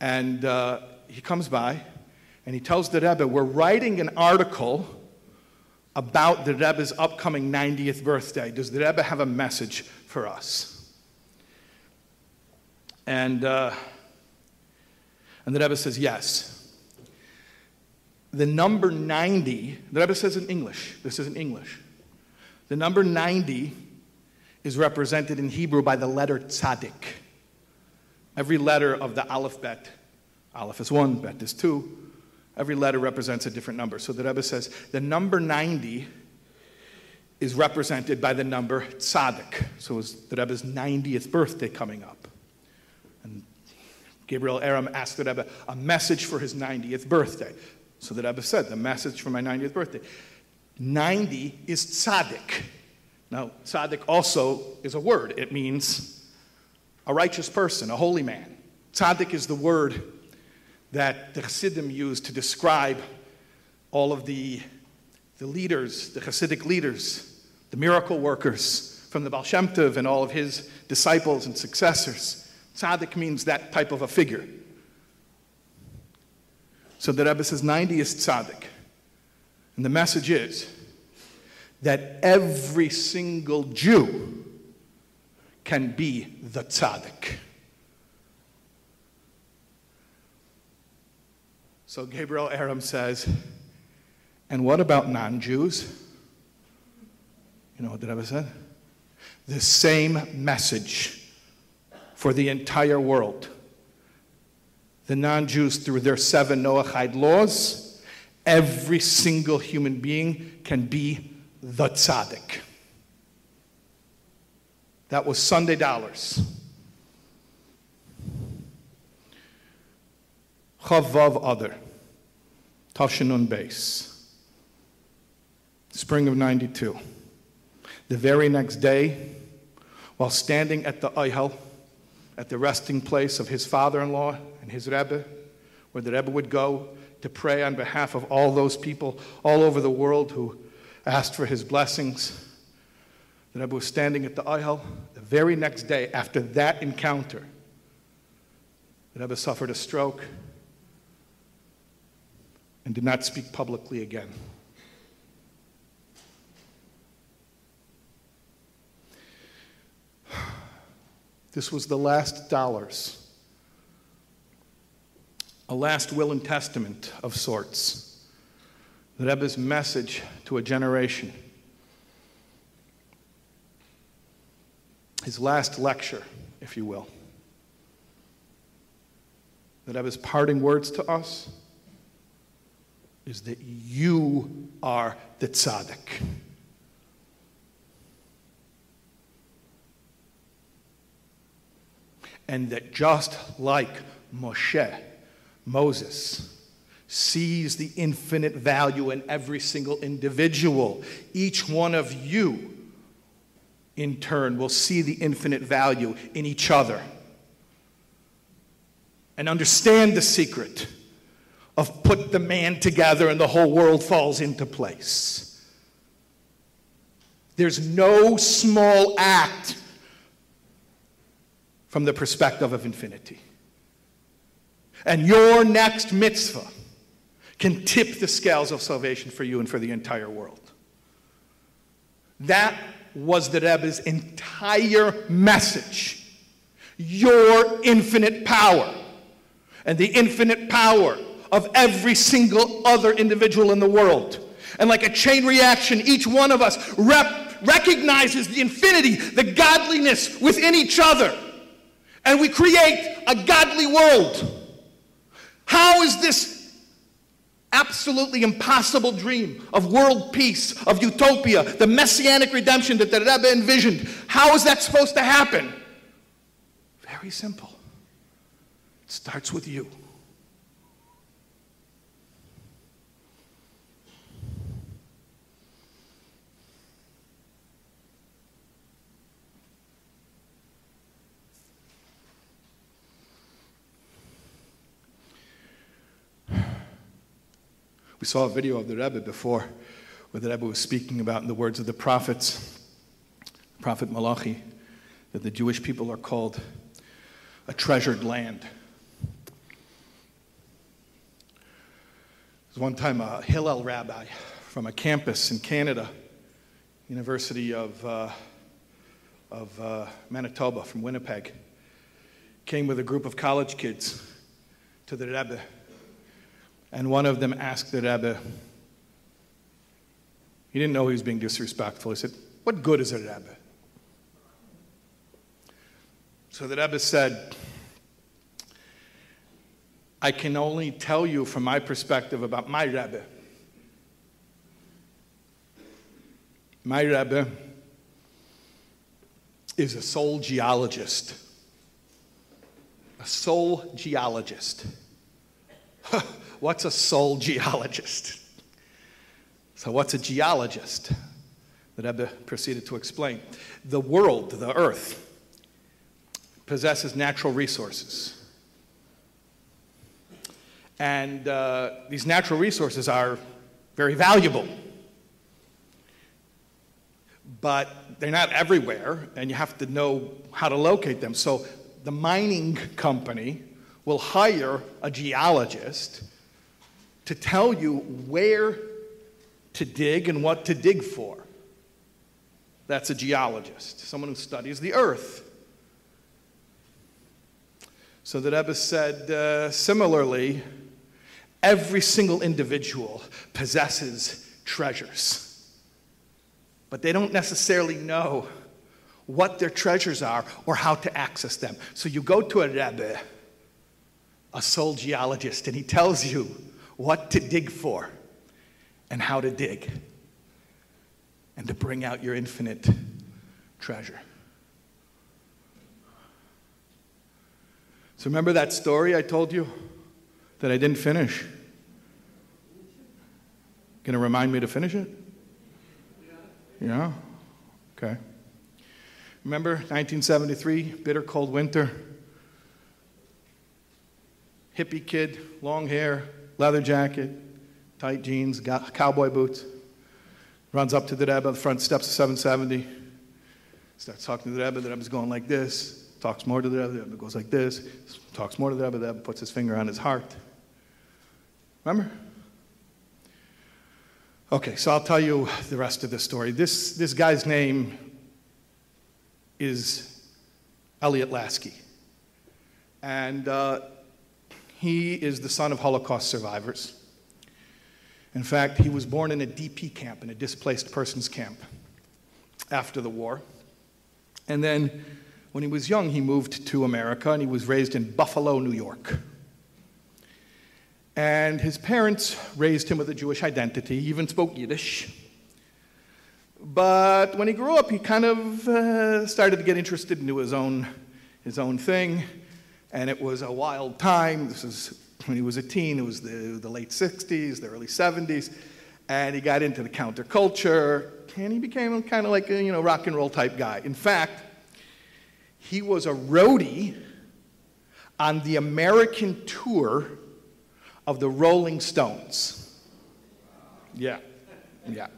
And uh, he comes by and he tells the Rebbe, We're writing an article about the Rebbe's upcoming 90th birthday. Does the Rebbe have a message for us? And, uh, and the Rebbe says, yes. The number 90, the Rebbe says in English, this is in English. The number 90 is represented in Hebrew by the letter tzaddik. Every letter of the alphabet, aleph is one, bet is two, Every letter represents a different number. So the Rebbe says the number 90 is represented by the number tzaddik. So it's the Rebbe's 90th birthday coming up. Gabriel Erem asked the Rebbe a message for his 90th birthday. So the Rebbe said, the message for my 90th birthday. 90 is tzaddik. Now, tzaddik also is a word. It means a righteous person, a holy man. Tzaddik is the word that the Chassidim used to describe all of the, the leaders, the Chassidic leaders, the miracle workers from the Baal Shem Tov and all of his disciples and successors. Tzaddik means that type of a figure. So the Rebbe says 90 is tzaddik. And the message is that every single Jew can be the tzaddik. So Gabriel Erem says, and what about non Jews? You know what the Rebbe said? The same message for the entire world. The non Jews, through their seven Noahide laws, every single human being can be the tzaddik. That was Sunday dollars. Chavav other. Tashanun base, spring of 92. The very next day, while standing at the Ohel, at the resting place of his father in law and his Rebbe, where the Rebbe would go to pray on behalf of all those people all over the world who asked for his blessings. The Rebbe was standing at the Ohel. The very next day, after that encounter, the Rebbe suffered a stroke and did not speak publicly again. This was the last dollars, a last will and testament of sorts. The Rebbe's message to a generation. His last lecture, if you will. The Rebbe's parting words to us is that you are the tzaddik. And that just like Moshe, Moses, sees the infinite value in every single individual, each one of you, in turn, will see the infinite value in each other and understand the secret of put the man together and the whole world falls into place. There's no small act from the perspective of infinity. And your next mitzvah can tip the scales of salvation for you and for the entire world. That was the Rebbe's entire message. Your infinite power and the infinite power of every single other individual in the world. And like a chain reaction, each one of us rep- recognizes the infinity, the godliness within each other. And we create a godly world. How is this absolutely impossible dream of world peace, of utopia, the messianic redemption that the Rebbe envisioned, how is that supposed to happen? Very simple. It starts with you. We saw a video of the Rebbe before where the Rebbe was speaking about in the words of the prophets, Prophet Malachi, that the Jewish people are called a treasured land. There was one time a Hillel rabbi from a campus in Canada, University of, uh, of uh, Manitoba from Winnipeg, came with a group of college kids to the Rebbe and one of them asked the Rebbe, he didn't know he was being disrespectful. He said, What good is a Rebbe? So the Rebbe said, I can only tell you from my perspective about my Rebbe. My Rebbe is a soul geologist. A soul geologist. What's a soul geologist? So, what's a geologist? The Rebbe proceeded to explain. The world, the earth, possesses natural resources. And uh, these natural resources are very valuable. But they're not everywhere, and you have to know how to locate them. So, the mining company will hire a geologist to tell you where to dig and what to dig for. That's a geologist, someone who studies the earth. So the Rebbe said, uh, similarly, every single individual possesses treasures, but they don't necessarily know what their treasures are or how to access them. So you go to a Rebbe, a soul geologist, and he tells you what to dig for and how to dig and to bring out your infinite treasure. So, remember that story I told you that I didn't finish? To remind me to finish it? Yeah? Okay. Remember 1973, bitter cold winter? Hippie kid, long hair, leather jacket, tight jeans, cowboy boots. Runs up to the Rebbe, the front steps of 770. Starts talking to the Rebbe. The Rebbe's going like this. Talks more to the Rebbe. The Rebbe goes like this. Talks more to the Rebbe. The Rebbe puts his finger on his heart. Remember? Okay, so I'll tell you the rest of the story. This, this guy's name is Elliot Lasky. And uh, he is the son of Holocaust survivors. In fact, he was born in a DP camp, in a displaced persons camp, after the war. And then, when he was young, he moved to America and he was raised in Buffalo, New York. And his parents raised him with a Jewish identity. He even spoke Yiddish. But when he grew up, he kind of uh, started to get interested into his own, his own thing. And it was a wild time. This is when he was a teen, it was the, the late 60s, the early 70s. And he got into the counterculture, and he became kind of like a you know, rock and roll type guy. In fact, he was a roadie on the American tour of the Rolling Stones. Yeah, yeah.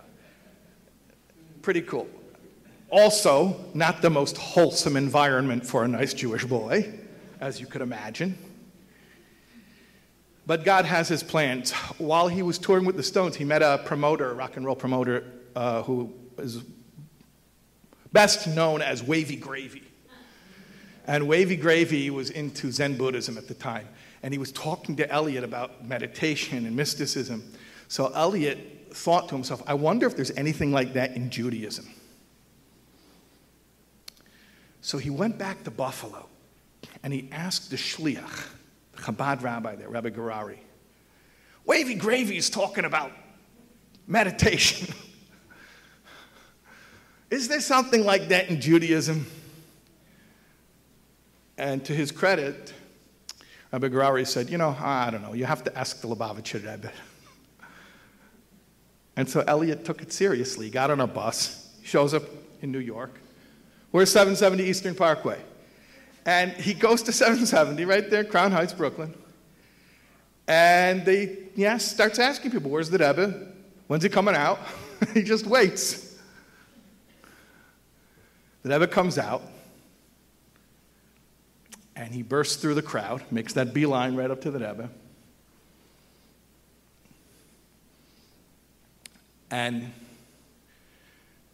Pretty cool. Also, not the most wholesome environment for a nice Jewish boy, as you could imagine. But God has his plans. While he was touring with the Stones, he met a promoter, a rock and roll promoter, uh, who is best known as Wavy Gravy. And Wavy Gravy was into Zen Buddhism at the time. And he was talking to Elliot about meditation and mysticism. So Elliot thought to himself, I wonder if there's anything like that in Judaism. So he went back to Buffalo and he asked the shliach, the Chabad rabbi there, Rabbi Gurary, Wavy Gravy is talking about meditation. is there something like that in Judaism? And to his credit, Rabbi Gurary said, You know, I don't know, you have to ask the Lubavitcher Rebbe. And so Elliot took it seriously. Got on a bus, shows up in New York. We're 770 Eastern Parkway. And he goes to 770 right there, Crown Heights, Brooklyn. And they, yeah, starts asking people, where's the Rebbe? When's he coming out? he just waits. The Rebbe comes out, and he bursts through the crowd, makes that beeline right up to the Rebbe. And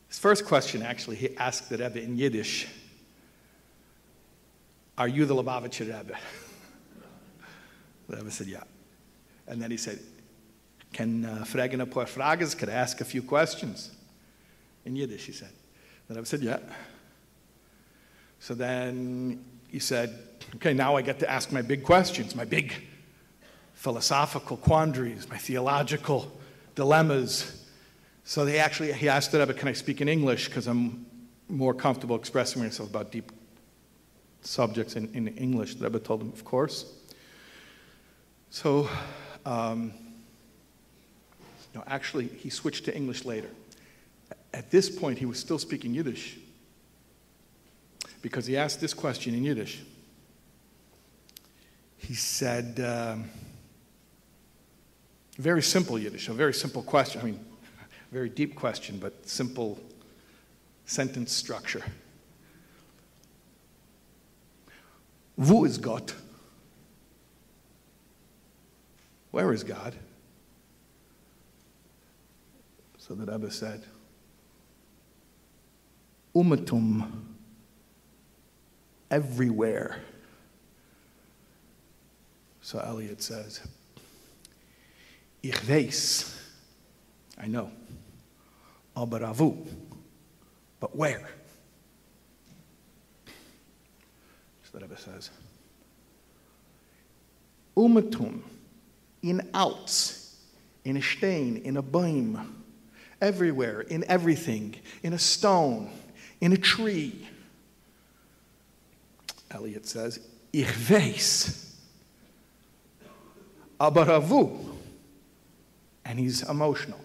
his first question, actually, he asked the Rebbe in Yiddish, Are you the Lubavitcher Rebbe? the Rebbe said, Yeah. And then he said, Can uh, fragen a paar frages? Could I ask a few questions? In Yiddish, he said. The Rebbe said, Yeah. So then he said, Okay, now I get to ask my big questions, my big philosophical quandaries, my theological dilemmas. So they actually, he asked the Rebbe, Can I speak in English? Because I'm more comfortable expressing myself about deep subjects in, in English. The Rebbe told him, Of course. So, um, no, actually, he switched to English later. At this point, he was still speaking Yiddish because he asked this question in Yiddish. He said, um, very simple Yiddish, a very simple question. I mean, very deep question, but simple sentence structure. Wo is Gott? Where is God? So the Rebbe said, Umatum, everywhere. So Elliot says, Ich weiß, I know, aber avu, but where? The Rebbe says, Umatum, in outs, in a stain, in a beam, everywhere, in everything, in a stone, in a tree. Elliot says, Ich weiß, aber avu. And he's emotional.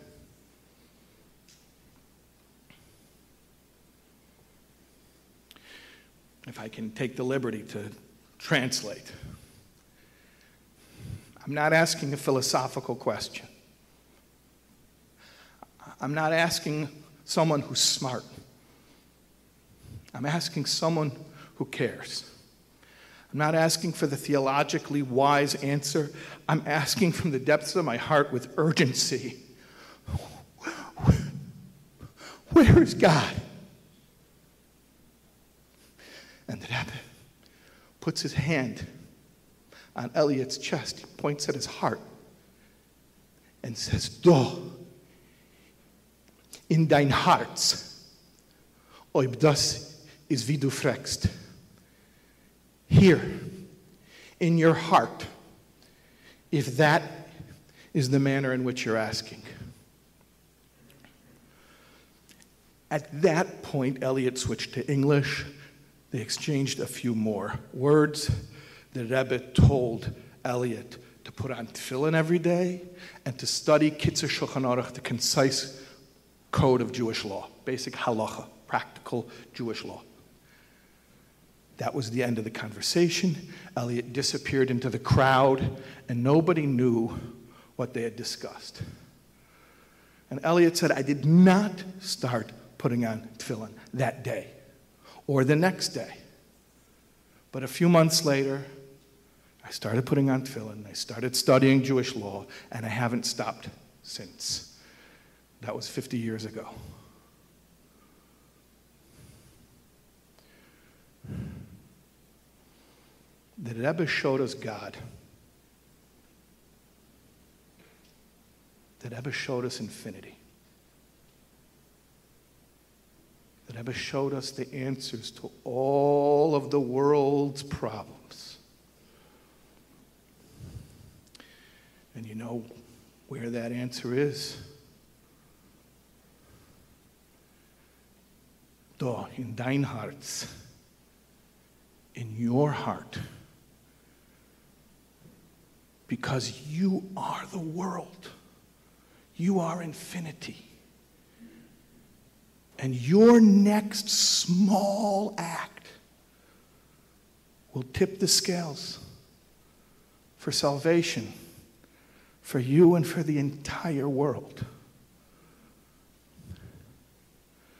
If I can take the liberty to translate. I'm not asking a philosophical question. I'm not asking someone who's smart. I'm asking someone who cares. I'm not asking for the theologically wise answer. I'm asking from the depths of my heart with urgency Where is God? And the Rebbe puts his hand on Elliot's chest, he points at his heart, and says, Do, in dein Herz, ob das is wie du fragst. Here, in your heart, if that is the manner in which you're asking. At that point, Elliot switched to English. They exchanged a few more words. The Rebbe told Elliot to put on tefillin every day and to study Kitzur Shulchan Aruch, the concise code of Jewish law, basic halacha, practical Jewish law. That was the end of the conversation. Elliot disappeared into the crowd, and nobody knew what they had discussed. And Elliot said, I did not start putting on tefillin that day or the next day. But a few months later, I started putting on tefillin, I started studying Jewish law, and I haven't stopped since. That was 50 years ago. The Rebbe showed us God. The Rebbe showed us infinity. The Rebbe showed us the answers to all of the world's problems. And you know where that answer is? Da, in dein Herz, in your heart because you are the world. You are infinity. And your next small act will tip the scales for salvation for you and for the entire world.